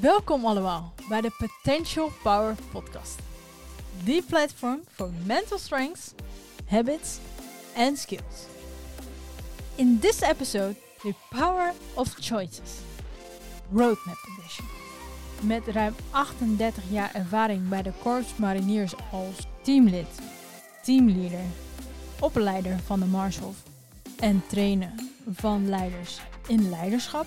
Welkom allemaal bij de Potential Power Podcast. The platform for mental strengths, habits and skills. In this episode, the power of choices. Roadmap Edition. Met ruim 38 jaar ervaring bij de Corps Mariniers als teamlid, teamleader, opleider van de Marshals en trainer van leiders in leiderschap.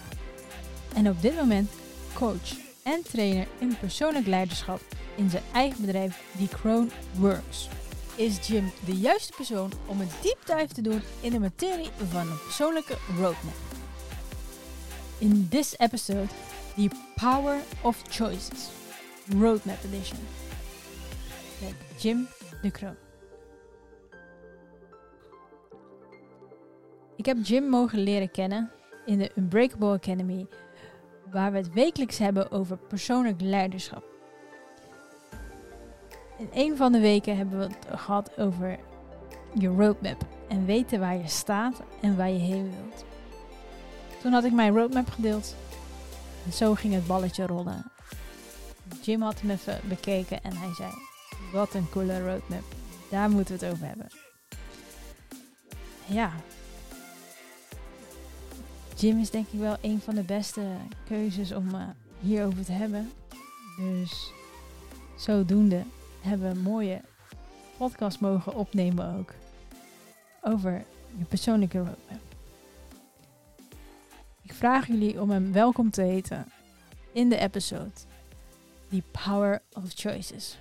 En op dit moment coach en trainer in persoonlijk leiderschap in zijn eigen bedrijf The Crown Works. Is Jim de juiste persoon om een deep dive te doen in de materie van een persoonlijke roadmap? In this episode, the power of choices, Roadmap Edition. Met Jim de Kroon. Ik heb Jim mogen leren kennen in de Unbreakable Academy, waar we het wekelijks hebben over persoonlijk leiderschap. In een van de weken hebben we het gehad over je roadmap en weten waar je staat en waar je heen wilt. Toen had ik mijn roadmap gedeeld en zo ging het balletje rollen. Jim had hem even bekeken en hij zei: Wat een coole roadmap, daar moeten we het over hebben. Ja, Jim is denk ik wel een van de beste keuzes om uh, hierover te hebben. Dus zodoende hebben we een mooie podcast mogen opnemen ook. Over je persoonlijke roadmap. Ik vraag jullie om hem welkom te heten in de episode The Power of Choices.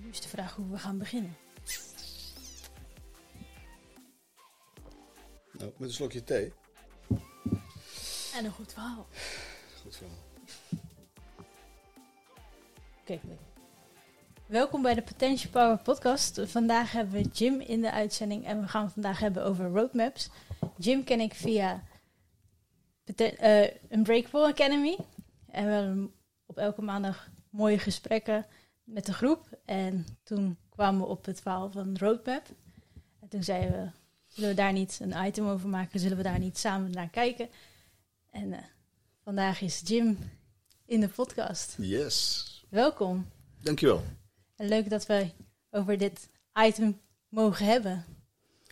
Nu is de vraag hoe we gaan beginnen. Nou, met een slokje thee. En een goed verhaal. Goed verhaal. Oké, Welkom bij de Potential Power podcast. Vandaag hebben we Jim in de uitzending en we gaan het vandaag hebben over roadmaps. Jim ken ik via uh, Unbreakable Academy. En we hebben op elke maandag mooie gesprekken met de groep. En toen kwamen we op het verhaal van roadmap. En toen zeiden we, zullen we daar niet een item over maken? Zullen we daar niet samen naar kijken? En uh, vandaag is Jim in de podcast. Yes. Welkom. Dankjewel. En leuk dat we over dit item mogen hebben.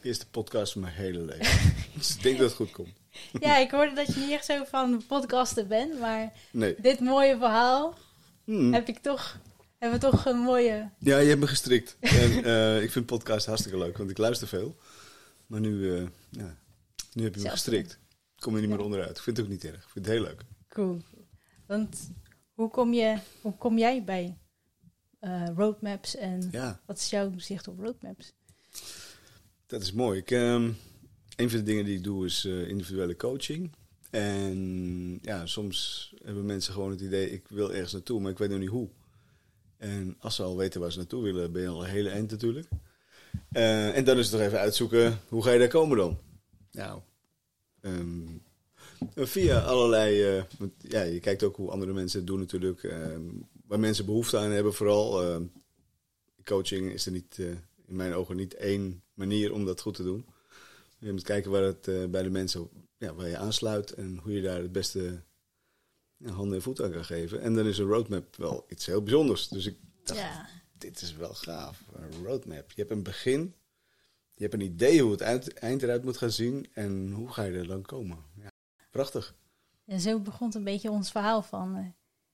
Eerste podcast van mijn hele leven. dus ik denk dat het goed komt. ja, ik hoorde dat je niet echt zo van podcasten bent, maar nee. dit mooie verhaal hmm. heb ik toch, hebben we toch een mooie... Ja, je hebt me gestrikt. en uh, ik vind podcast hartstikke leuk, want ik luister veel. Maar nu, uh, ja, nu heb je me gestrikt kom je niet meer onderuit. Ik vind het ook niet erg. Ik vind het heel leuk. Cool. Want hoe kom, je, hoe kom jij bij uh, roadmaps en wat is jouw zicht op roadmaps? Dat is mooi. Ik, um, een van de dingen die ik doe is uh, individuele coaching. En ja, soms hebben mensen gewoon het idee, ik wil ergens naartoe, maar ik weet nog niet hoe. En als ze al weten waar ze naartoe willen, ben je al een hele eind natuurlijk. Uh, en dan is het toch even uitzoeken, hoe ga je daar komen dan? Nou, Um, via allerlei. Uh, ja, je kijkt ook hoe andere mensen het doen, natuurlijk. Um, waar mensen behoefte aan hebben, vooral. Uh, coaching is er niet, uh, in mijn ogen niet één manier om dat goed te doen. Je moet kijken waar het uh, bij de mensen ja, waar je aansluit en hoe je daar het beste ja, handen en voeten aan kan geven. En dan is een roadmap wel iets heel bijzonders. Dus ik dacht, ja. dit is wel gaaf. Een roadmap. Je hebt een begin, je hebt een idee hoe het eind eruit moet gaan zien en hoe ga je er dan komen. Ja, prachtig. En zo begon een beetje ons verhaal van. Uh,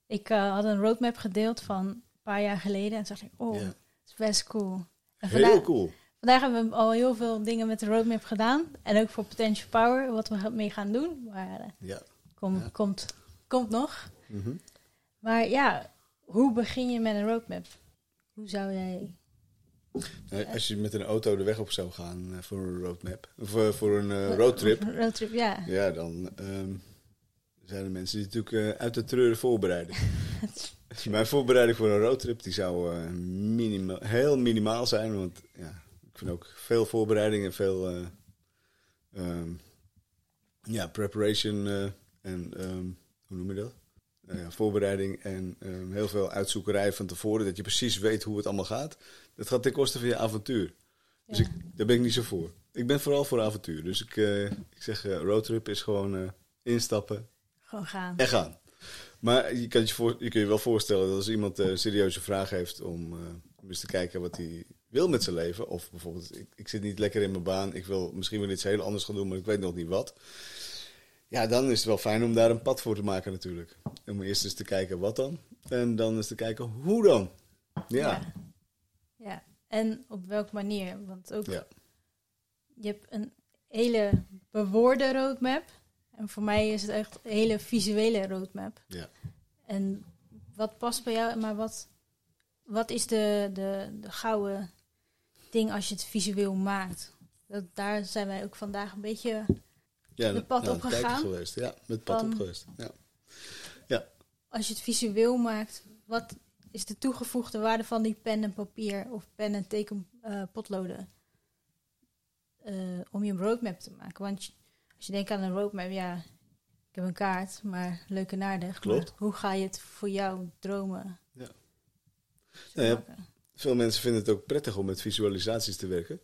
ik uh, had een roadmap gedeeld van een paar jaar geleden en dacht ik, oh, dat is best cool. En heel vandaag, cool. Vandaag hebben we al heel veel dingen met de roadmap gedaan. En ook voor Potential Power, wat we mee gaan doen. Maar uh, ja. Kom, ja. Komt, komt nog. Mm -hmm. Maar ja, hoe begin je met een roadmap? Hoe zou jij als je met een auto de weg op zou gaan uh, voor een roadmap, of uh, voor een uh, roadtrip. Roadtrip, ja. Ja, dan um, zijn er mensen die natuurlijk uit de treuren voorbereiden. Mijn voorbereiding voor een roadtrip die zou minimaal, heel minimaal zijn, want ja, ik vind ook veel voorbereiding en veel um, ja, preparation en um, hoe noem je dat? voorbereiding en heel veel uitzoekerij van tevoren, dat je precies weet hoe het allemaal gaat. Dat gaat ten koste van je avontuur. Dus ik, daar ben ik niet zo voor. Ik ben vooral voor avontuur. Dus ik, uh, ik zeg, uh, roadtrip is gewoon uh, instappen. Gewoon gaan. En gaan. Maar je kan je, voor, je, kun je wel voorstellen dat als iemand een serieuze vraag heeft om, om eens te kijken wat hij wil met zijn leven. Of bijvoorbeeld, ik, ik zit niet lekker in mijn baan, ik wil misschien wel iets heel anders gaan doen, maar ik weet nog niet wat. Ja, dan is het wel fijn om daar een pad voor te maken natuurlijk. Om eerst eens te kijken wat dan. En dan eens te kijken hoe dan. Ja. Ja, Ja. en op welke manier. Want ook, Ja. je hebt een hele bewoorde roadmap. En voor mij is het echt een hele visuele roadmap. Ja. En wat past bij jou, maar wat, wat is de, de, de gouden ding als je het visueel maakt? Dat, daar zijn wij ook vandaag een beetje Ja, Met pad nou, opgegaan? kijken geweest. Ja, met pad Van- op geweest. Ja. als je het visueel maakt, wat is de toegevoegde waarde van die pen en papier of pen en teken eh, potloden? Om je een roadmap te maken. Want als je denkt aan een roadmap, ja, ik heb een kaart, maar leuk en aardig. Klopt. Maar hoe ga je het voor jou dromen? Ja. Nou ja? Veel mensen vinden het ook prettig om met visualisaties te werken.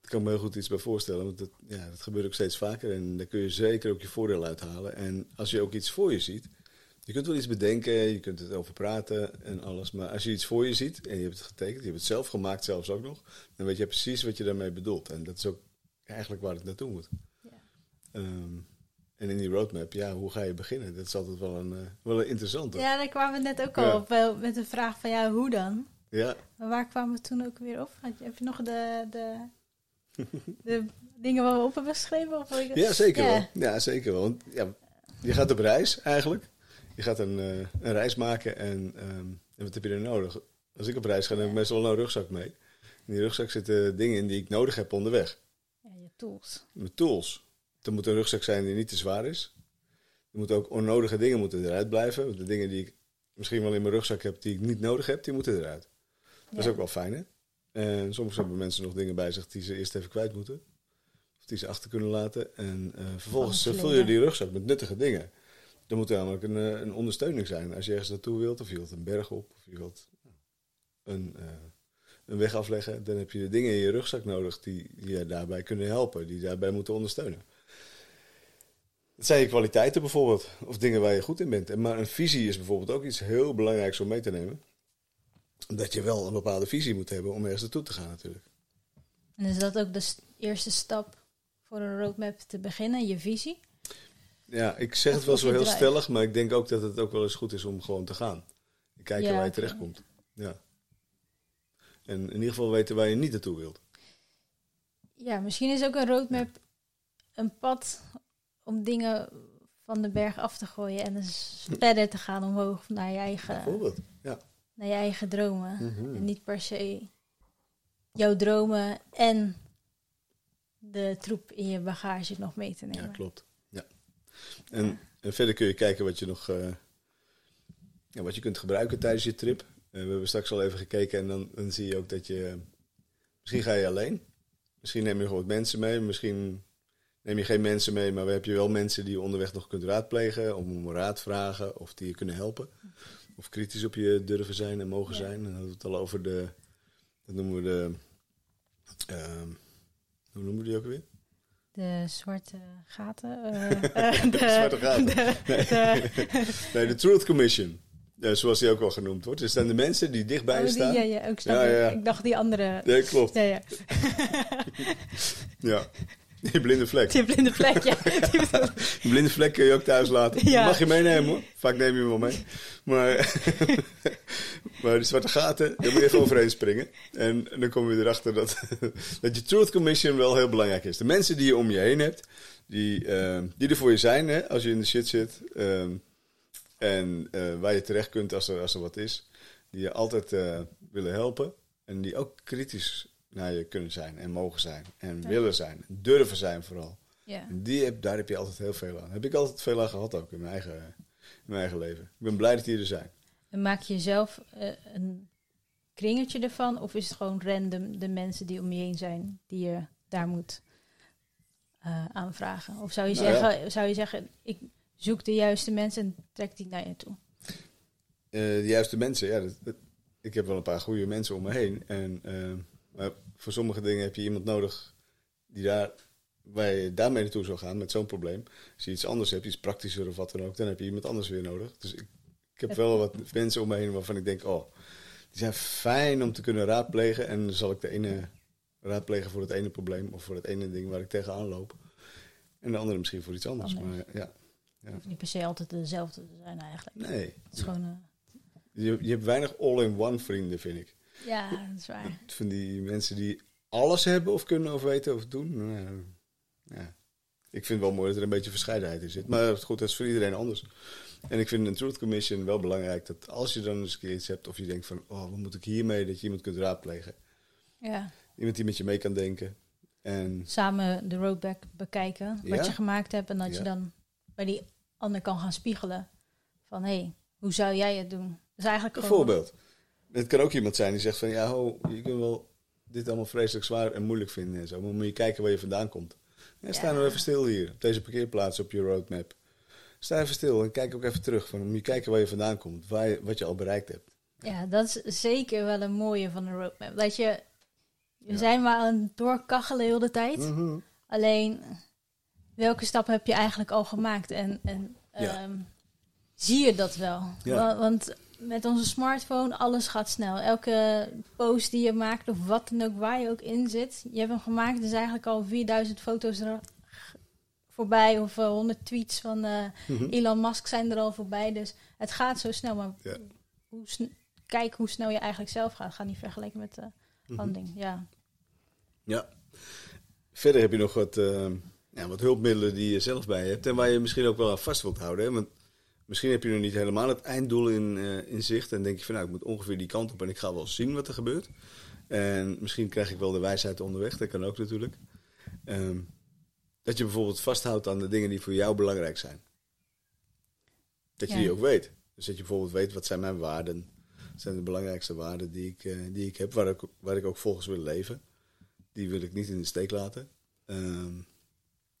Daar kan ik me heel goed iets bij voorstellen, want dat, ja, dat gebeurt ook steeds vaker en daar kun je zeker ook je voordeel uithalen. En als je ook iets voor je ziet, je kunt wel iets bedenken, je kunt het over praten en alles, maar als je iets voor je ziet en je hebt het getekend, je hebt het zelf gemaakt zelfs ook nog, dan weet je precies wat je daarmee bedoelt. En dat is ook eigenlijk waar het naartoe moet. Ja. Ehm, en in die roadmap, ja, hoe ga je beginnen? Dat is altijd wel een, eh, wel een interessante. Ja, daar kwamen we net ook al Ja. op, met de vraag van ja, hoe dan? ja. Maar waar kwamen we toen ook weer op? Heb je nog de, de, de dingen waar we op hebben geschreven? Of Ja, zeker Ja. wel. Ja, zeker wel. Want ja, je gaat op reis eigenlijk. Je gaat een, eh, een reis maken en, ehm, en wat heb je er nodig? Als ik op reis ga, dan heb ik meestal een rugzak mee. In die rugzak zitten dingen in die ik nodig heb onderweg. Ja, je tools. Mijn tools. Er moet een rugzak zijn die niet te zwaar is. Er moeten ook onnodige dingen moeten eruit blijven. Want De dingen die ik misschien wel in mijn rugzak heb die ik niet nodig heb, die moeten eruit. Dat is ook wel fijn, hè? En soms hebben mensen nog dingen bij zich die ze eerst even kwijt moeten. Of die ze achter kunnen laten. En eh, vervolgens eh, vul je die rugzak met nuttige dingen. Er moet namelijk een, eh, een ondersteuning zijn. Als je ergens naartoe wilt, of je wilt een berg op, of je wilt een, eh, een weg afleggen, dan heb je de dingen in je rugzak nodig die je daarbij kunnen helpen, die daarbij moeten ondersteunen. Dat zijn je kwaliteiten bijvoorbeeld, of dingen waar je goed in bent. En Maar een visie is bijvoorbeeld ook iets heel belangrijks om mee te nemen. Dat je wel een bepaalde visie moet hebben om ergens naartoe te gaan natuurlijk. En is dat ook de eerste stap voor een roadmap te beginnen, je visie? Ja, ik zeg het wel zo heel stellig, maar ik denk ook dat het ook wel eens goed is om gewoon te gaan. En kijken Ja, waar je terechtkomt. Ja. En in ieder geval weten waar je niet naartoe wilt. Ja, misschien is ook een roadmap een pad om dingen van de berg af te gooien en dus verder te gaan omhoog naar je eigen, Bijvoorbeeld. Ja. naar je eigen dromen. Mhm. En niet per se jouw dromen en de troep in je bagage nog mee te nemen. Ja, klopt. En, en verder kun je kijken wat je nog eh, ja, wat je kunt gebruiken tijdens je trip. Eh, we hebben straks al even gekeken en dan, dan zie je ook dat je... Misschien ga je alleen. Misschien neem je gewoon wat mensen mee. Misschien neem je geen mensen mee, maar heb je wel mensen die je onderweg nog kunt raadplegen. Om om raad vragen of die je kunnen helpen. Of kritisch op je durven zijn en mogen Ja. zijn. En dan hadden we het al over de... Dat noemen we de... ehm, hoe noemen we die ook weer? De zwarte gaten. eh, eh, de, Zwarte gaten. de- de- Nee, de Truth Commission. Ja, zoals die ook wel genoemd wordt. Er staan de mensen die dichtbij oh, die- staan. ja, ja, ik. ja. Ik dacht die andere. Nee, klopt. Ja, ja. Ja. Die blinde vlek. Die blinde vlek, ja. Die blinde vlek kun je ook thuis laten. Ja. Mag je meenemen hoor. Vaak neem je hem wel mee. Maar, maar die zwarte gaten, daar moet je even overheen springen. En, en dan kom je erachter dat, dat je Truth Commission wel heel belangrijk is. De mensen die je om je heen hebt, die, eh, die er voor je zijn hè, als je in de shit zit. ehm, en eh, waar je terecht kunt als er, als er wat is. Die je altijd eh, willen helpen. En die ook kritisch naar je kunnen zijn en mogen zijn. En Ja. willen zijn. En durven zijn vooral. ja. Die heb, daar heb je altijd heel veel aan. Heb ik altijd veel aan gehad ook in mijn eigen, in mijn eigen leven. Ik ben blij dat die er zijn. En maak je zelf eh, een kringetje ervan? Of is het gewoon random de mensen die om je heen zijn, die je daar moet eh, aanvragen? Of zou je, Nou ja. zeggen, zou je zeggen, ik zoek de juiste mensen en trek die naar je toe? Eh, de juiste mensen, ja. Dat, dat- ik heb wel een paar goede mensen om me heen. En, maar voor sommige dingen heb je iemand nodig die daar waar je daarmee naartoe zou gaan met zo'n probleem. Als je iets anders hebt, iets praktischer of wat dan ook, dan heb je iemand anders weer nodig. Dus ik, ik heb wel wat mensen om me heen waarvan ik denk, oh, die zijn fijn om te kunnen raadplegen. En dan zal ik de ene raadplegen voor het ene probleem of voor het ene ding waar ik tegenaan loop. En de andere misschien voor iets anders. Anders. Maar ja, Het hoeft niet per se altijd dezelfde te zijn eigenlijk. nee. Het is gewoon... eh, Je, je hebt weinig all-in-one vrienden, vind ik. Ja, dat is waar. Van die mensen die alles hebben of kunnen of weten of doen. Nou, ja. Ik vind het wel mooi dat er een beetje verscheidenheid in zit. Maar goed, dat is voor iedereen anders. En ik vind een Truth Commission wel belangrijk dat als je dan eens een keer iets hebt of je denkt van, oh, wat moet ik hiermee, dat je iemand kunt raadplegen. Ja. Iemand die met je mee kan denken. En Samen de roadback bekijken, wat Ja. je gemaakt hebt. En dat Ja. je dan bij die ander kan gaan spiegelen. Van, hé, hey, hoe zou jij het doen? Dus eigenlijk gewoon... bijvoorbeeld, het kan ook iemand zijn die zegt van, ja, ho, je kunt wel dit allemaal vreselijk zwaar en moeilijk vinden en zo. Maar moet je kijken waar je vandaan komt. Ja, sta nou even stil hier, op deze parkeerplaats op je roadmap. Sta even stil en kijk ook even terug. Van, moet je kijken waar je vandaan komt, waar je, wat je al bereikt hebt. Ja, dat is zeker wel een mooie van de roadmap. Dat je... We Ja. zijn maar aan het doorkachelen heel de tijd. Mhm. Alleen, welke stap heb je eigenlijk al gemaakt? En, en Ja. ehm, zie je dat wel? Ja. Wa- Want met onze smartphone, alles gaat snel. Elke post die je maakt, of wat dan ook, waar je ook in zit. Je hebt hem gemaakt, dus eigenlijk al 4000 foto's er voorbij. Of eh, 100 tweets van eh, Mhm. Elon Musk zijn er al voorbij. Dus het gaat zo snel. Maar Ja. hoe sn- kijk hoe snel je eigenlijk zelf gaat. Ga niet vergelijken met de Mhm. handing. Ja. Ja. Verder heb je nog wat, eh, ja, wat hulpmiddelen die je zelf bij hebt. En waar je misschien ook wel aan vast wilt houden. Hè? Want misschien heb je nog niet helemaal het einddoel in, eh, in zicht. En denk je van nou, ik moet ongeveer die kant op en ik ga wel zien wat er gebeurt. En misschien krijg ik wel de wijsheid onderweg. Dat kan ook natuurlijk. Ehm, dat je bijvoorbeeld vasthoudt aan de dingen die voor jou belangrijk zijn. Dat je Ja. die ook weet. Dus dat je bijvoorbeeld weet wat zijn mijn waarden. Wat zijn de belangrijkste waarden die ik, eh, die ik heb, waar ik, waar ik ook volgens wil leven. Die wil ik niet in de steek laten. Ehm,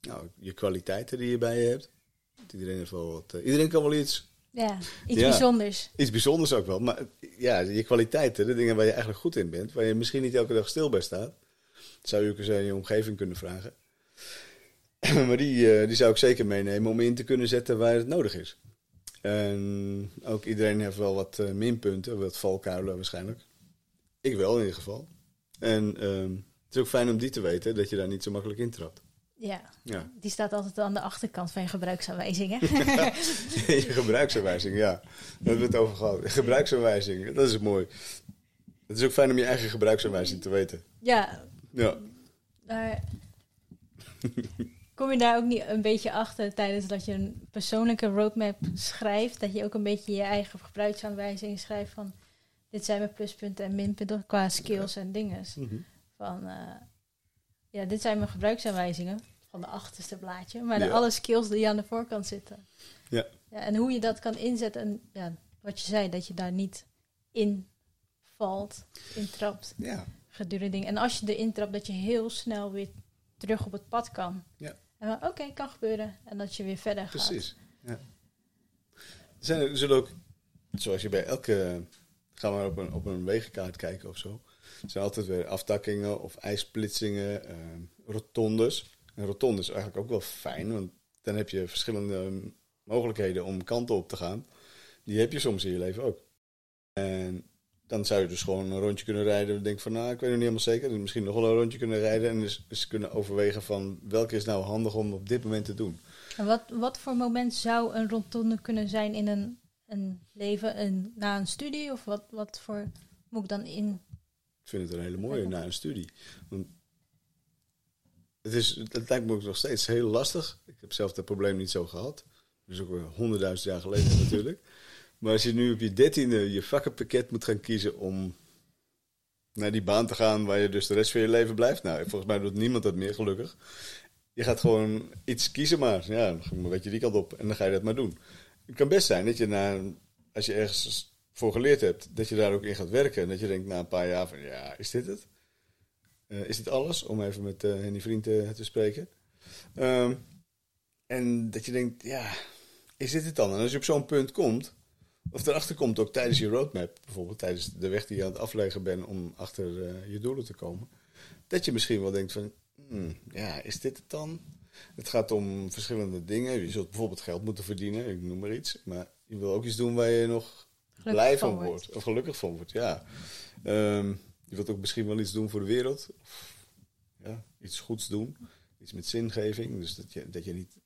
nou, je kwaliteiten die je bij je hebt. Iedereen, heeft wel wat, eh, iedereen kan wel iets. ja, iets Ja. bijzonders. Iets bijzonders ook wel. Maar ja, je kwaliteiten, de dingen waar je eigenlijk goed in bent. Waar je misschien niet elke dag stil bij staat. Zou je ook eens aan je omgeving kunnen vragen. maar die, eh, die zou ik zeker meenemen om in te kunnen zetten waar het nodig is. En ook iedereen heeft wel wat eh, minpunten, wat valkuilen waarschijnlijk. Ik wel in ieder geval. En ehm, het is ook fijn om die te weten, dat je daar niet zo makkelijk intrapt. Ja, Ja. die staat altijd aan de achterkant van je gebruiksaanwijzingen. je gebruiksaanwijzing, ja. Daar hebben we het over gehad. Gebruiksaanwijzing, dat is mooi. Het is ook fijn om je eigen gebruiksaanwijzing te weten. ja, Ja, kom je daar ook niet een beetje achter tijdens dat je een persoonlijke roadmap schrijft. Dat je ook een beetje je eigen gebruiksaanwijzing schrijft van dit zijn mijn pluspunten en minpunten qua skills en dingen. Mhm. Van eh, ja, dit zijn mijn gebruiksaanwijzingen van de achterste blaadje, maar de Ja. alle skills die aan de voorkant zitten. Ja. ja. En hoe je dat kan inzetten en ja, wat je zei, dat je daar niet in valt, intrapt ja. gedurende dingen. En als je erin trapt, dat je heel snel weer terug op het pad kan. Ja. En oké, kan gebeuren. En dat je weer verder gaat. precies. Ja. Er, zijn, er zullen ook, zoals je bij elke, ga maar op een, op een wegenkaart kijken of zo. Er zijn altijd weer aftakkingen of ijsplitsingen, ehm, rotondes. En rotondes is eigenlijk ook wel fijn, want dan heb je verschillende mogelijkheden om kanten op te gaan. Die heb je soms in je leven ook. En dan zou je dus gewoon een rondje kunnen rijden. Denk van, nou, ik weet het niet helemaal zeker. Dus misschien nog wel een rondje kunnen rijden. En dus, dus kunnen overwegen van welke is nou handig om op dit moment te doen. En wat, wat voor moment zou een rotonde kunnen zijn in een, een leven een, na een studie? Of wat, wat voor moet ik dan in? Ik vind het een hele mooie na een studie. Want het, is, het lijkt me ook nog steeds heel lastig. Ik heb zelf dat probleem niet zo gehad. Dus ook honderdduizend jaar geleden natuurlijk. Maar als je nu op je dertiende je vakkenpakket moet gaan kiezen om naar die baan te gaan waar je dus de rest van je leven blijft. Nou, volgens mij doet niemand dat meer, gelukkig. Je gaat gewoon iets kiezen maar. Ja, dan ga je die kant op en dan ga je dat maar doen. Het kan best zijn dat je na, als je ergens voor geleerd hebt, dat je daar ook in gaat werken. En dat je denkt na een paar jaar van, ja, is dit het? Eh, is dit alles? Om even met uh, Henny Vriend te, te spreken. Ehm, en dat je denkt, ja, is dit het dan? En als je op zo'n punt komt, of erachter komt ook tijdens je roadmap, bijvoorbeeld tijdens de weg die je aan het afleggen bent om achter je doelen te komen, dat je misschien wel denkt van, hmm, ja, is dit het dan? Het gaat om verschillende dingen. Je zult bijvoorbeeld geld moeten verdienen, ik noem maar iets. Maar je wil ook iets doen waar je nog blij van wordt. Of gelukkig van wordt, ja. Ehm, je wilt ook misschien wel iets doen voor de wereld. Of, ja, iets goeds doen. Iets met zingeving. Dus dat je, dat je niet,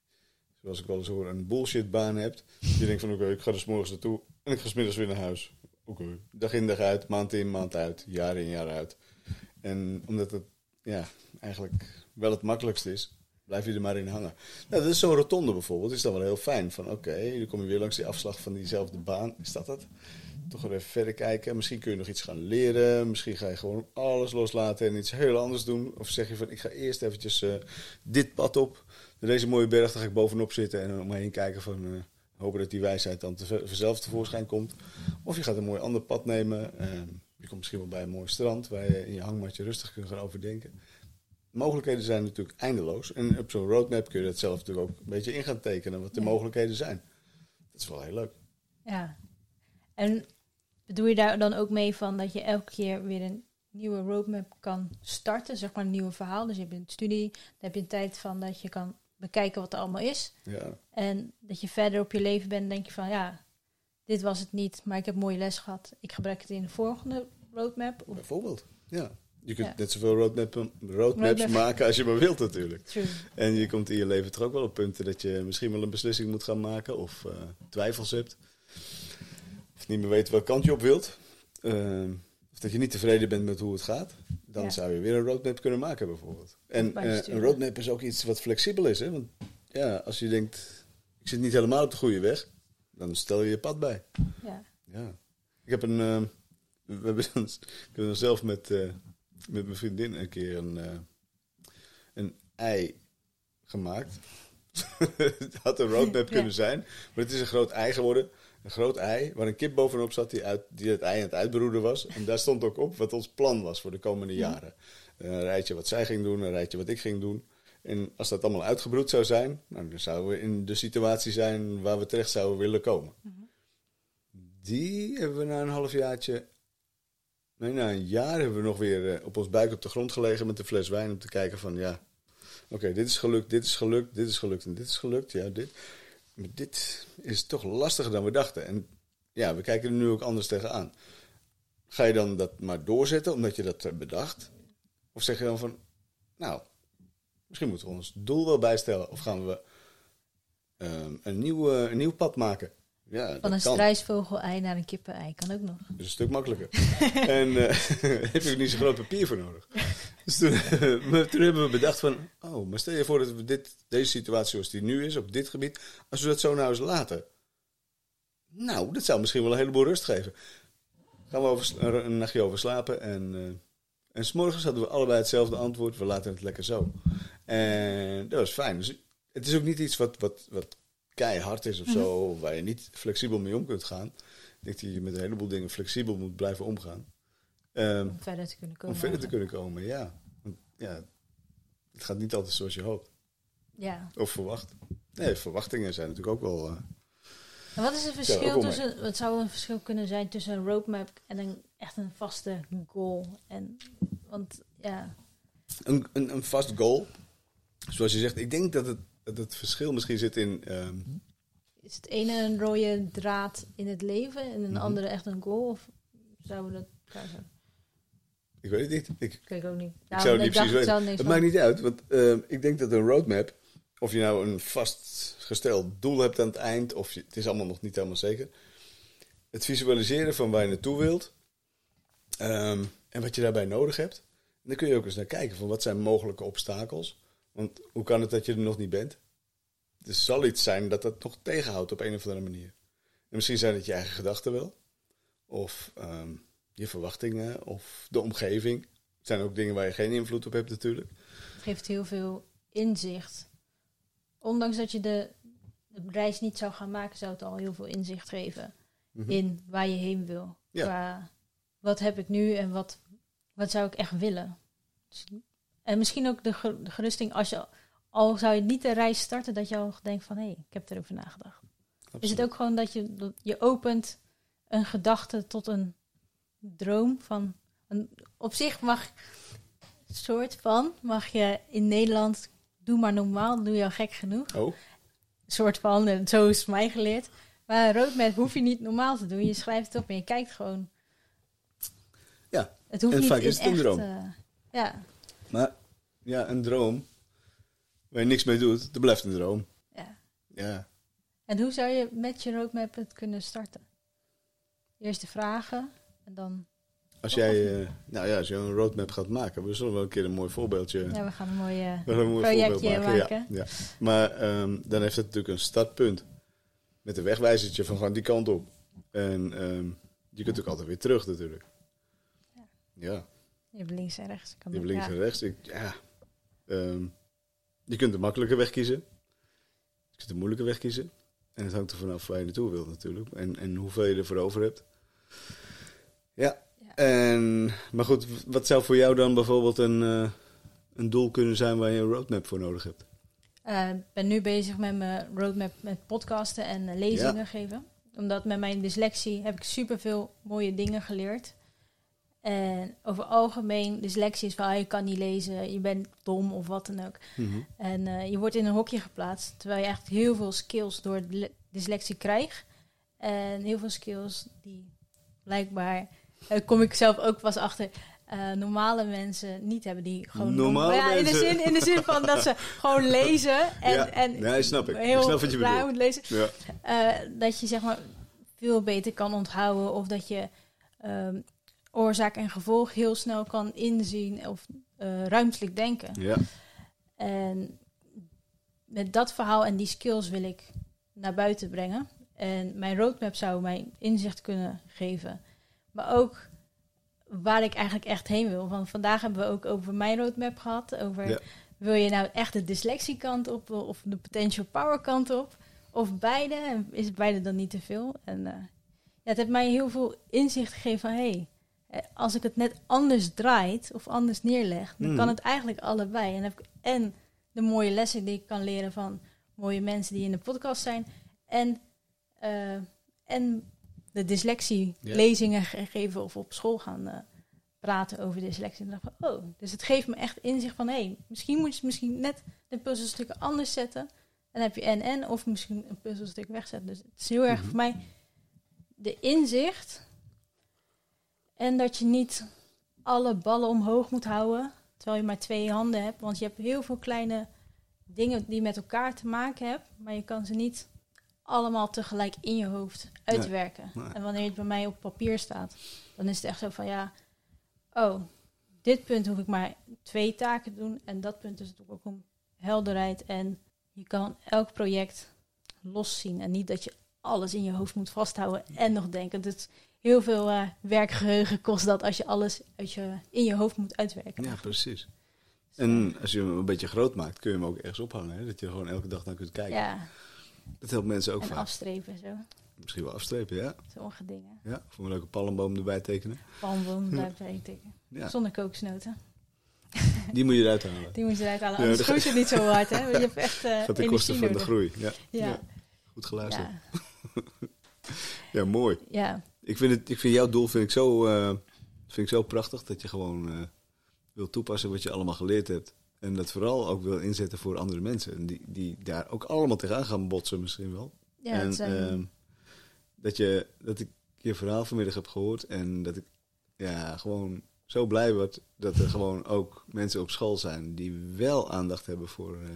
zoals ik wel eens hoor, een bullshitbaan hebt. Je denkt van oké, ik ga er 's morgens naartoe en ik ga 's middags weer naar huis. Oké, dag in dag uit, maand in maand uit, jaar in jaar uit. En omdat het ja, eigenlijk wel het makkelijkste is, blijf je er maar in hangen. Nou, dat is zo'n rotonde bijvoorbeeld, is dan wel heel fijn. Van oké, dan kom je weer langs die afslag van diezelfde baan. Is dat het? Toch weer even verder kijken. Misschien kun je nog iets gaan leren. Misschien ga je gewoon alles loslaten en iets heel anders doen. Of zeg je van, ik ga eerst eventjes eh, dit pad op. Deze mooie berg, daar ga ik bovenop zitten en om me kijken van... eh, hopen dat die wijsheid dan vanzelf tevoorschijn komt. Of je gaat een mooi ander pad nemen. eh, je komt misschien wel bij een mooi strand waar je in je hangmatje rustig kunt gaan overdenken. Mogelijkheden zijn natuurlijk eindeloos. En op zo'n roadmap kun je dat zelf natuurlijk ook een beetje in gaan tekenen, wat de Ja. mogelijkheden zijn. Dat is wel heel leuk. Ja. En bedoel je daar dan ook mee van dat je elke keer weer een nieuwe roadmap kan starten? Zeg maar een nieuw verhaal. Dus je hebt een studie, dan heb je een tijd van dat je kan bekijken wat er allemaal is. Ja, En dat je verder op je leven bent, denk je van ja, dit was het niet, maar ik heb mooie les gehad. Ik gebruik het in de volgende roadmap. Of, bijvoorbeeld. Ja. Je kunt Ja. net zoveel roadmap, roadmaps Roadmap. maken als je maar wilt natuurlijk. True. En je komt in je leven toch ook wel op punten dat je misschien wel een beslissing moet gaan maken of eh, twijfels hebt. Of niet meer weet welke kant je op wilt. Ehm, of dat je niet tevreden bent met hoe het gaat. Dan Ja. zou je weer een roadmap kunnen maken bijvoorbeeld. En eh, een roadmap is ook iets wat flexibel is. Hè? Want ja, als je denkt, ik zit niet helemaal op de goede weg. Dan stel je je pad bij. Ja. Ja. Ik heb een. ehm, we hebben dan, ik heb dan zelf met, eh, met mijn vriendin een keer een, eh, een ei gemaakt. het had een roadmap Ja. kunnen zijn, maar het is een groot ei geworden. Een groot ei waar een kip bovenop zat die, uit, die het ei aan het uitbroeden was. En daar stond ook op wat ons plan was voor de komende jaren. Een rijtje wat zij ging doen, een rijtje wat ik ging doen. En als dat allemaal uitgebroed zou zijn, nou, dan zouden we in de situatie zijn waar we terecht zouden willen komen. Die hebben we na een halfjaartje. Nee, na een jaar hebben we nog weer eh, op ons buik op de grond gelegen met een fles wijn om te kijken van ja. Oké, dit is gelukt, dit is gelukt, dit is gelukt en dit is gelukt. Ja, dit. Dit is toch lastiger dan we dachten. En ja, we kijken er nu ook anders tegenaan. Ga je dan dat maar doorzetten omdat je dat bedacht? Of zeg je dan van, nou, misschien moeten we ons doel wel bijstellen. Of gaan we ehm, een, nieuw, een nieuw pad maken? Ja, Van een kan. strijsvogel-ei naar een kippen-ei kan ook nog. Dat is een stuk makkelijker. en eh heb je niet zo'n groot papier voor nodig. Dus toen, maar toen hebben we bedacht van... Oh, maar stel je voor dat we dit, deze situatie zoals die nu is, op dit gebied... Als we dat zo nou eens laten... Nou, dat zou misschien wel een heleboel rust geven. Gaan we over, een, nachtje over slapen en... eh en s'morgens hadden we allebei hetzelfde antwoord. We laten het lekker zo. En dat was fijn. Dus het is ook niet iets wat, wat, wat keihard is of zo. Waar je niet flexibel mee om kunt gaan. Ik denk dat je met een heleboel dingen flexibel moet blijven omgaan. Ehm, Om verder te kunnen komen. om verder te kunnen komen, ja. Want, ja. Het gaat niet altijd zoals je hoopt. Ja. Of verwacht. Nee, verwachtingen zijn natuurlijk ook wel... eh, En wat is het verschil tussen, wat zou een verschil kunnen zijn tussen een roadmap en een echt een vaste goal? En, want ja, een, een, een vast goal. Zoals je zegt, ik denk dat het, dat het verschil misschien zit in... ehm, is het ene een rode draad in het leven en een Mhm. andere echt een goal? Of zouden we dat elkaar zo? ik weet het niet. Ik, Ik weet ook niet. Ik zou het niet precies weten. het Het maakt niet uit, want eh, ik denk dat een roadmap, of je nou een vastgesteld doel hebt aan het eind, of je, het is allemaal nog niet helemaal zeker. Het visualiseren van waar je naartoe wilt ehm, en wat je daarbij nodig hebt. En dan kun je ook eens naar kijken van wat zijn mogelijke obstakels. Want hoe kan het dat je er nog niet bent? Er zal iets zijn dat dat nog tegenhoudt op een of andere manier. En misschien zijn het je eigen gedachten wel. Of ehm, je verwachtingen. Of de omgeving. Het zijn ook dingen waar je geen invloed op hebt natuurlijk. Het geeft heel veel inzicht. Ondanks dat je de, de reis niet zou gaan maken, zou het al heel veel inzicht geven Mhm. in waar je heen wil. Ja. Qua wat heb ik nu en wat, wat zou ik echt willen. Dus- en misschien ook de, ge- de gerusting als je al zou je niet de reis starten, dat je al denkt van hé, hey, ik heb erover nagedacht. Is het ook gewoon dat je, dat je opent een gedachte tot een droom van een, op zich mag soort van mag je in Nederland doe maar normaal, doe je al gek genoeg. Oh, Soort van, en zo is het mij geleerd. Maar een roadmap hoef je niet normaal te doen. Je schrijft het op en je kijkt gewoon. Ja, Het hoeft en niet vaak in is het een echt, droom. eh, ja, maar ja, een droom waar je niks mee doet, dat blijft een droom. ja. Ja, En hoe zou je met je roadmap het kunnen starten? Eerst de vragen en dan... als jij, eh, nou ja, als je een roadmap gaat maken, we zullen wel een keer een mooi voorbeeldje Ja, we gaan een mooie... We gaan een mooi projectje voorbeeld maken. Ja, ja. Maar ehm, dan heeft het natuurlijk een startpunt. Met een wegwijzertje van gewoon die kant op. En ehm, je kunt ook altijd weer terug natuurlijk. Ja. Ja, Je hebt links en rechts. Kan je hebt links en rechts. Ik, ja. Ehm, je kunt de makkelijke weg kiezen. Je kunt de moeilijke weg kiezen. En het hangt er vanaf waar je naartoe wilt natuurlijk. En, en hoeveel je ervoor over hebt. Ja. Ja. En, maar goed, wat zou voor jou dan bijvoorbeeld een, eh, een doel kunnen zijn waar je een roadmap voor nodig hebt? Eh, Ik ben nu bezig met mijn roadmap met podcasten en eh, lezingen Ja. geven. Omdat met mijn dyslexie heb ik superveel mooie dingen geleerd. En over algemeen, dyslexie is van je kan niet lezen, je bent dom of wat dan ook. En eh, je wordt in een hokje geplaatst, terwijl je echt heel veel skills door dyslexie krijgt. En heel veel skills die blijkbaar, daar kom ik zelf ook pas achter, eh, normale mensen niet hebben. Die gewoon Normale ja, in de, zin, in de zin van dat ze gewoon lezen en, Ja. en Nee, snap ik. Ik heel snap wat je bedoelt. moet lezen. Ja. Eh, dat je zeg maar veel beter kan onthouden of dat je ehm, oorzaak en gevolg heel snel kan inzien of eh, ruimtelijk denken. Ja. En met dat verhaal en die skills wil ik naar buiten brengen. En mijn roadmap zou mij inzicht kunnen geven. Maar ook waar ik eigenlijk echt heen wil. Want vandaag hebben we ook over mijn roadmap gehad. Over Ja. wil je nou echt de dyslexiekant op of de potential power kant op? Of beide? En is beide dan niet te veel? En eh, ja, het heeft mij heel veel inzicht gegeven van... Hey, eh, als ik het net anders draait of anders neerleg... dan kan het eigenlijk allebei. En heb ik en de mooie lessen die ik kan leren van mooie mensen die in de podcast zijn... en, eh, en de dyslexie lezingen ge- geven of op school gaan eh, praten over dyslexie. En dan dacht ik, oh, dus het geeft me echt inzicht van... hé, hey, misschien moet je misschien net de puzzelstukken anders zetten... En dan heb je en-en of misschien een puzzelstuk wegzetten. Dus het is heel erg Mhm. voor mij de inzicht. En dat je niet alle ballen omhoog moet houden. Terwijl je maar twee handen hebt. Want je hebt heel veel kleine dingen die met elkaar te maken hebben. Maar je kan ze niet allemaal tegelijk in je hoofd uitwerken. Nee. En wanneer het bij mij op papier staat, dan is het echt zo van ja, oh, dit punt hoef ik maar twee taken te doen. En dat punt is natuurlijk ook om helderheid. En je kan elk project los zien. En niet dat je alles in je hoofd moet vasthouden en nog denken. Is heel veel eh, werkgeheugen kost dat als je alles uit je, in je hoofd moet uitwerken. ja, precies. En als je hem een beetje groot maakt, kun je hem ook ergens ophangen. Hè? Dat je gewoon elke dag naar kunt kijken. ja, Dat helpt mensen ook en vaak. afstrepen zo. Misschien wel afstrepen, ja. Sommige dingen. ja. Of een leuke palmboom erbij tekenen. Palmboom, tikken. Ja. Zonder kokosnoten. Die moet je eruit halen. Die moet je eruit halen. Anders groeit het niet zo hard, hè? Je hebt echt eh Gaat ten energie koste van de groei. Ja, Ja. Goed geluisterd. ja, mooi. ja. Ik vind, het, ik vind jouw doel vind ik zo, eh, vind ik zo prachtig dat je gewoon eh, wil toepassen wat je allemaal geleerd hebt. En dat vooral ook wil inzetten voor andere mensen. En die, die daar ook allemaal tegenaan gaan botsen misschien wel. ja en zijn, ehm, dat, je, dat ik je verhaal vanmiddag heb gehoord en dat ik ja, gewoon zo blij word dat er gewoon ook mensen op school zijn die wel aandacht hebben voor, eh,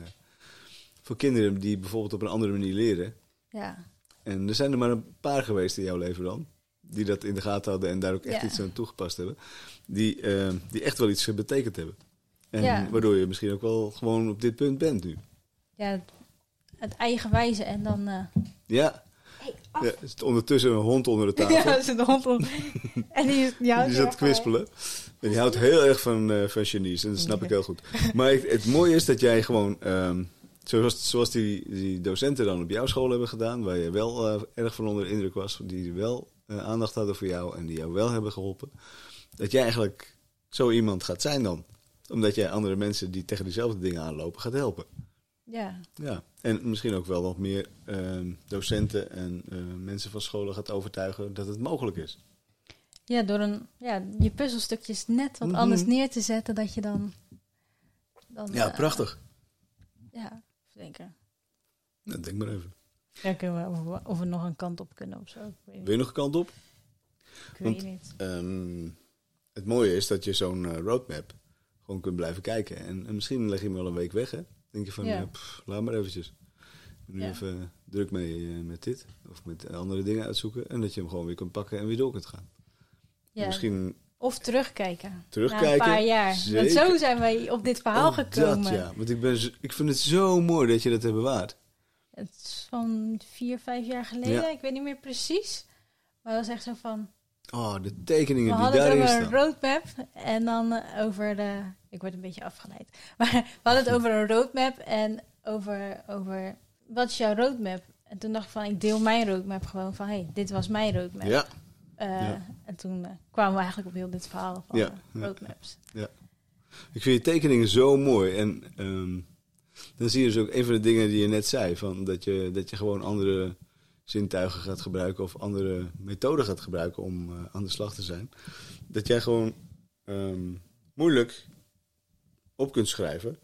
voor kinderen die bijvoorbeeld op een andere manier leren. ja. En er zijn er maar een paar geweest in jouw leven dan, die dat in de gaten hadden en daar ook echt Ja. iets aan toegepast hebben, die, eh, die echt wel iets betekend hebben. En Ja. waardoor je misschien ook wel gewoon op dit punt bent nu. ja, het, eigenwijze en dan... eh Ja, hey, af. ja er zit ondertussen een hond onder de tafel. Ja, er zit een hond en die, is- die houdt Die zat kwispelen. En die houdt heel erg van, eh van genies. En dat snap ik heel goed. Maar het, het mooie is dat jij gewoon... ehm, zoals zoals die, die docenten dan op jouw school hebben gedaan... waar je wel eh, erg van onder de indruk was... die wel eh, aandacht hadden voor jou... en die jou wel hebben geholpen... dat jij eigenlijk zo iemand gaat zijn dan. Omdat jij andere mensen die tegen diezelfde dingen aanlopen... gaat helpen. Ja, Ja. En misschien ook wel nog meer ehm, docenten en eh, mensen van scholen gaat overtuigen... dat het mogelijk is. ja, door een, ja, je puzzelstukjes net wat Mhm. anders neer te zetten, dat je dan Dan, Ja, prachtig. Ja, even denken. Nou, denk maar even. Kijken we of, we of we nog een kant op kunnen of zo. Wil je nog een kant op? ik weet niet. Ehm, het mooie is dat je zo'n eh, roadmap gewoon kunt blijven kijken. En, en misschien leg je hem wel een week weg, hè? denk je van, Ja. ja. pff, laat maar eventjes. Nu Ja. even druk mee eh, met dit. Of met andere dingen uitzoeken. En dat je hem gewoon weer kunt pakken en weer door kunt gaan. Ja, Misschien Of terugkijken. Na terugkijken. een paar jaar. Want Zeker. zo zijn wij op dit verhaal Oh, gekomen. Dat, ja. Want ik, ben, zo- ik vind het zo mooi dat je dat hebt bewaard. Het is van vier, vijf jaar geleden. Ja. Ik weet niet meer precies. Maar dat was echt zo van... Oh, de We tekeningen die hadden het daarin over een staan. roadmap. En dan eh, over de... Ik word een beetje afgeleid. Maar we hadden het over een roadmap. En over, over... Wat is jouw roadmap? En toen dacht ik van... Ik deel mijn roadmap gewoon van... hey, dit was mijn roadmap. Ja, Ja. En toen eh, kwamen we eigenlijk op heel dit verhaal van Ja, eh, ja. roadmaps. ik vind je tekeningen zo mooi. En ehm, dan zie je dus ook een van de dingen die je net zei. Van dat, je, dat je gewoon andere zintuigen gaat gebruiken. Of andere methoden gaat gebruiken om eh, aan de slag te zijn. Dat jij gewoon ehm, moeilijk op kunt schrijven.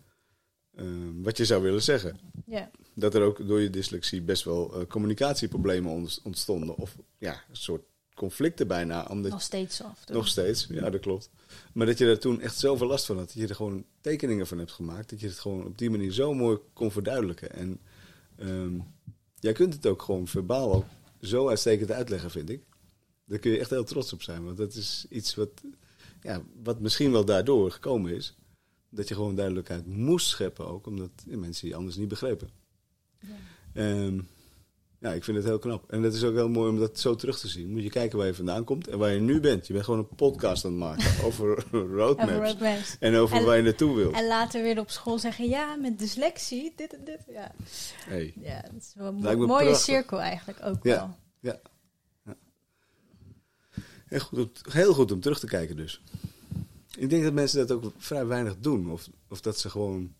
ehm, wat je zou willen zeggen. Ja, dat er ook door je dyslexie best wel eh, communicatieproblemen ont- ontstonden. Of ja, een soort conflicten bijna. Omdat nog steeds af. nog steeds, ja, dat klopt. Maar dat je daar toen echt zoveel last van had. Dat je er gewoon tekeningen van hebt gemaakt. Dat je het gewoon op die manier zo mooi kon verduidelijken. En ehm, jij kunt het ook gewoon verbaal ook zo uitstekend uitleggen, vind ik. Daar kun je echt heel trots op zijn. Want dat is iets wat, ja, wat misschien wel daardoor gekomen is. Dat je gewoon duidelijkheid moest scheppen ook. Omdat mensen je anders niet begrepen. Ja. Ehm, ja, ik vind het heel knap. En dat is ook heel mooi om dat zo terug te zien. Moet je kijken waar je vandaan komt en waar je nu bent. Je bent gewoon een podcast aan het maken over roadmaps. Over roadmaps. En over En- waar je naartoe wilt. En later weer op school zeggen, ja, met dyslexie, dit en dit. Ja, Hey. ja dat is wel een mo- mooie prachtig. cirkel eigenlijk ook Ja. wel. Heel, goed, om- heel goed om terug te kijken dus. Ik denk dat mensen dat ook vrij weinig doen. Of, of dat ze gewoon...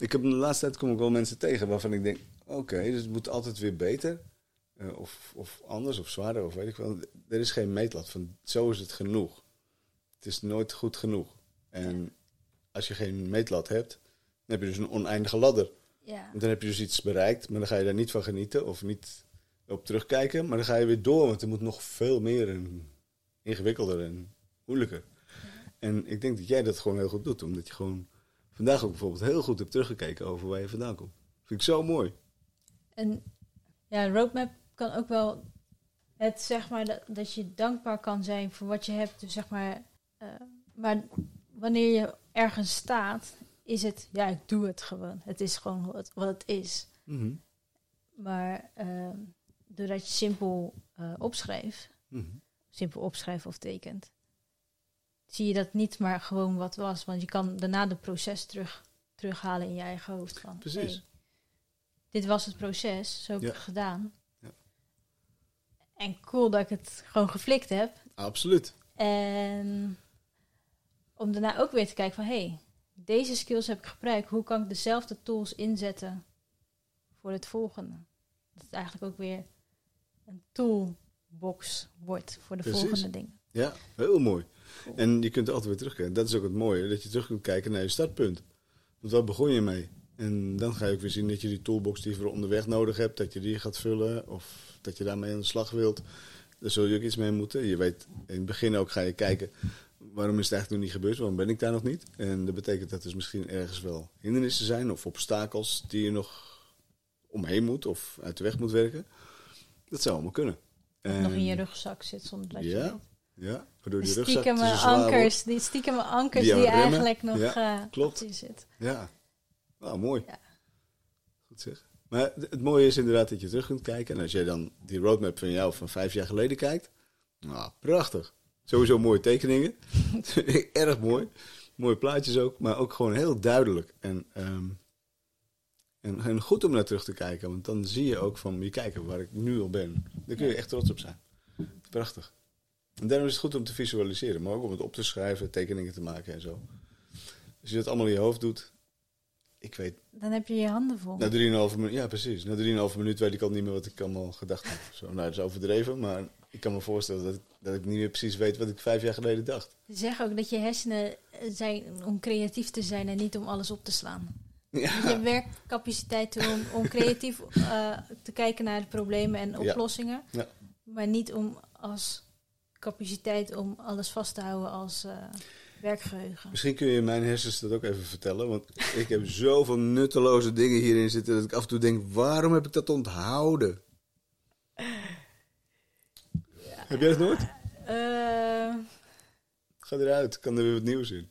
Ik heb de laatste tijd kom ik wel mensen tegen waarvan ik denk... Oké, dus het moet altijd weer beter. Eh, of, of anders, of zwaarder, of weet ik wel. Er is geen meetlat van zo is het genoeg. Het is nooit goed genoeg. En als je geen meetlat hebt, dan heb je dus een oneindige ladder. Ja, Dan heb je dus iets bereikt, maar dan ga je daar niet van genieten of niet op terugkijken. Maar dan ga je weer door, want er moet nog veel meer en ingewikkelder en moeilijker. En ik denk dat jij dat gewoon heel goed doet, omdat je gewoon vandaag ook bijvoorbeeld heel goed hebt teruggekeken over waar je vandaan komt. Vind ik zo mooi. en ja, een roadmap kan ook wel het zeg maar dat, dat je dankbaar kan zijn voor wat je hebt. Dus zeg maar, eh, maar wanneer je ergens staat, is het, ja, ik doe het gewoon. Het is gewoon wat, wat het is. Mhm. Maar eh, doordat je simpel eh opschrijft, Mhm. simpel opschrijft of tekent, zie je dat niet maar gewoon wat was. Want je kan daarna de proces terug, terughalen in je eigen hoofd. Van, Precies. hey, dit was het proces, zo heb ik Ja. het gedaan. Ja. En cool dat ik het gewoon geflikt heb. Absoluut. En om daarna ook weer te kijken van... hé, hey, deze skills heb ik gebruikt. Hoe kan ik dezelfde tools inzetten voor het volgende? Dat het eigenlijk ook weer een toolbox wordt voor de Precies. volgende dingen. Ja, heel mooi. Cool. En je kunt altijd weer terugkijken. Dat is ook het mooie, dat je terug kunt kijken naar je startpunt. Want waar begon je mee? En dan ga je ook weer zien dat je die toolbox die je voor onderweg nodig hebt, dat je die gaat vullen of dat je daarmee aan de slag wilt. Daar zul je ook iets mee moeten. Je weet, in het begin ook ga je kijken, waarom is het eigenlijk nog niet gebeurd? Waarom ben ik daar nog niet? En dat betekent dat er misschien ergens wel hindernissen zijn of obstakels die je nog omheen moet of uit de weg moet werken. Dat zou allemaal kunnen. nog in je rugzak zit zonder dat je weet. Ja, waardoor die stiekem wordt. ankers, die stiekem ankers Die die, eigenlijk nog Ja, eh klopt. op je zit. Ja, nou mooi. Ja. Goed zeg. Maar het mooie is inderdaad dat je terug kunt kijken. En als jij dan die roadmap van jou van vijf jaar geleden kijkt. Nou, prachtig. Sowieso mooie tekeningen. Erg mooi. Mooie plaatjes ook. Maar ook gewoon heel duidelijk. En, ehm, en, en goed om naar terug te kijken. Want dan zie je ook van, je kijken waar ik nu al ben. Daar kun je echt trots op zijn. Prachtig. En daarom is het goed om te visualiseren. Maar ook om het op te schrijven, tekeningen te maken en zo. Als je dat allemaal in je hoofd doet. Ik weet Dan heb je je handen vol. na 3,5 minuut, ja precies. Na 3,5 minuut weet ik al niet meer wat ik allemaal gedacht heb. Zo, nou, dat is overdreven, maar Ik kan me voorstellen dat, ik- dat ik niet meer precies weet wat ik vijf jaar geleden dacht. Ze zeggen ook dat je hersenen zijn om creatief te zijn en niet om alles op te slaan. Ja. Je werkcapaciteit om, om creatief eh, te kijken naar de problemen en Ja. oplossingen. Ja. Maar niet om als capaciteit om alles vast te houden als eh, werkgeheugen. Misschien kun je mijn hersens dat ook even vertellen. Want ik heb zoveel nutteloze dingen hierin zitten dat ik af en toe denk: waarom heb ik dat onthouden? Heb jij dat nooit? Eh, Ga eruit, kan er weer wat nieuws in.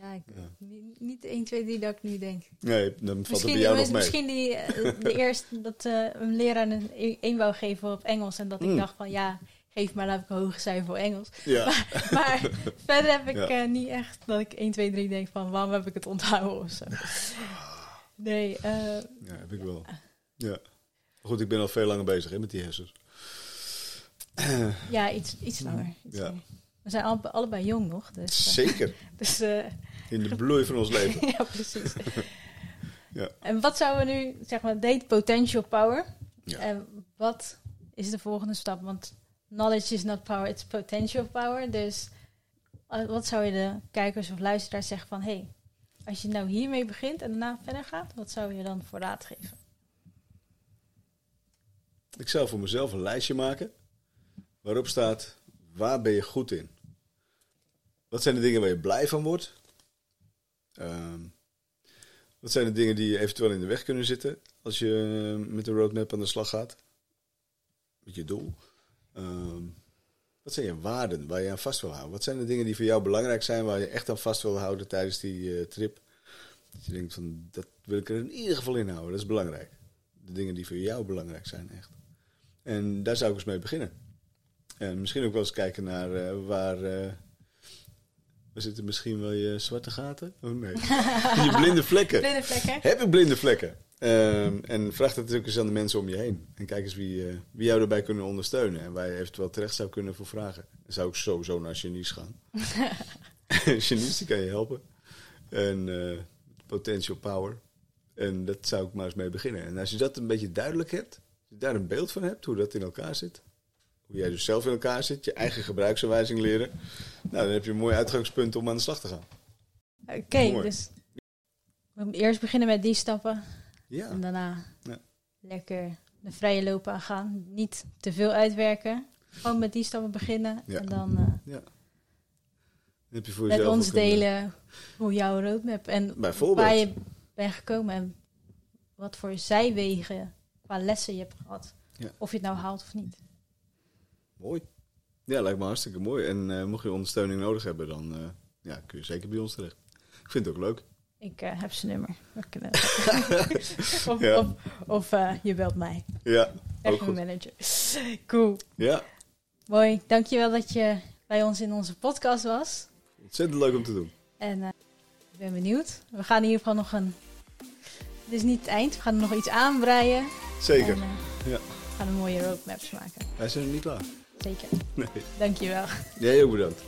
ja, ik, Ja. Niet, niet 1, 2, 3 dat ik nu denk. Nee, dan valt het Misschien, bij jou nog mee. misschien die, eh, de eerste dat een leraar een e- wou geven op Engels. En dat ik Mm. dacht van ja, geef maar, heb ik een hoge cijfer voor Engels. Ja. Maar verder heb ik Ja. eh, niet echt dat ik 1, 2, 3 denk van waarom heb ik het onthouden of zo. Nee, eh, ja, heb ik wel. Ja. Goed, ik ben al veel langer bezig hè, met die hersens. ja, iets, iets langer. Iets Ja. langer. We zijn alle, allebei jong nog, dus, eh, Zeker. dus In de bloei van ons leven. ja, precies. Ja. En wat zouden we nu, zeg maar, date potential power. Ja. En wat is de volgende stap? Want knowledge is not power, it's potential power. Dus eh, wat zou je de kijkers of luisteraars zeggen van... hey, als je nou hiermee begint en daarna verder gaat... wat zou je dan voor raad geven? Ik zou voor mezelf een lijstje maken waarop staat waar ben je goed in? Wat zijn de dingen waar je blij van wordt? Ehm, wat zijn de dingen die eventueel in de weg kunnen zitten als je eh, met de roadmap aan de slag gaat? Met je doel. Ehm, wat zijn je waarden waar je aan vast wil houden? Wat zijn de dingen die voor jou belangrijk zijn waar je echt aan vast wil houden tijdens die eh, trip? Dat je denkt van dat wil ik er in ieder geval in houden, dat is belangrijk. De dingen die voor jou belangrijk zijn, echt. En daar zou ik eens mee beginnen. En misschien ook wel eens kijken naar eh, waar. eh waar zitten misschien wel je zwarte gaten? Oh nee. je blinde vlekken. Blinde vlekken? Heb ik blinde vlekken? Ehm, en vraag dat ook eens aan de mensen om je heen. En kijk eens wie, eh, wie jou daarbij kunnen ondersteunen. En waar je eventueel terecht zou kunnen voor vragen. Dan zou ik sowieso naar Genies gaan. Genies, die kan je helpen. En eh, potential power. En dat zou ik maar eens mee beginnen. En als je dat een beetje duidelijk hebt, als je daar een beeld van hebt, hoe dat in elkaar zit. Hoe jij dus zelf in elkaar zit, je eigen gebruiksaanwijzing leren. Nou, dan heb je een mooi uitgangspunt om aan de slag te gaan. Oké, dus we moeten eerst beginnen met die stappen. Ja, En daarna Ja. lekker de vrije lopen aangaan. Niet te veel uitwerken. Gewoon met die stappen beginnen. Ja. En dan eh, dan heb je voor met ons een, eh, delen hoe jouw roadmap en waar je bent gekomen en wat voor zijwegen qua lessen je hebt gehad. Ja. Of je het nou haalt of niet. Mooi. Ja, lijkt me hartstikke mooi. En eh, mocht je ondersteuning nodig hebben, dan ja, kun je zeker bij ons terecht. Ik vind het ook leuk. Ik eh, heb zijn nummer. Of Ja. of, of eh, je belt mij. Ja, Echt mijn manager. Cool. Ja, Mooi. Dankjewel dat je bij ons in onze podcast was. ontzettend leuk om te doen. En eh, ik ben benieuwd. We gaan in ieder geval nog een... Het is niet het eind. We gaan er nog iets aanbreien. Zeker. En, Ja. We gaan een mooie roadmaps maken. Wij zijn nog niet klaar. Zeker. Nee. Dankjewel. Jij ook bedankt.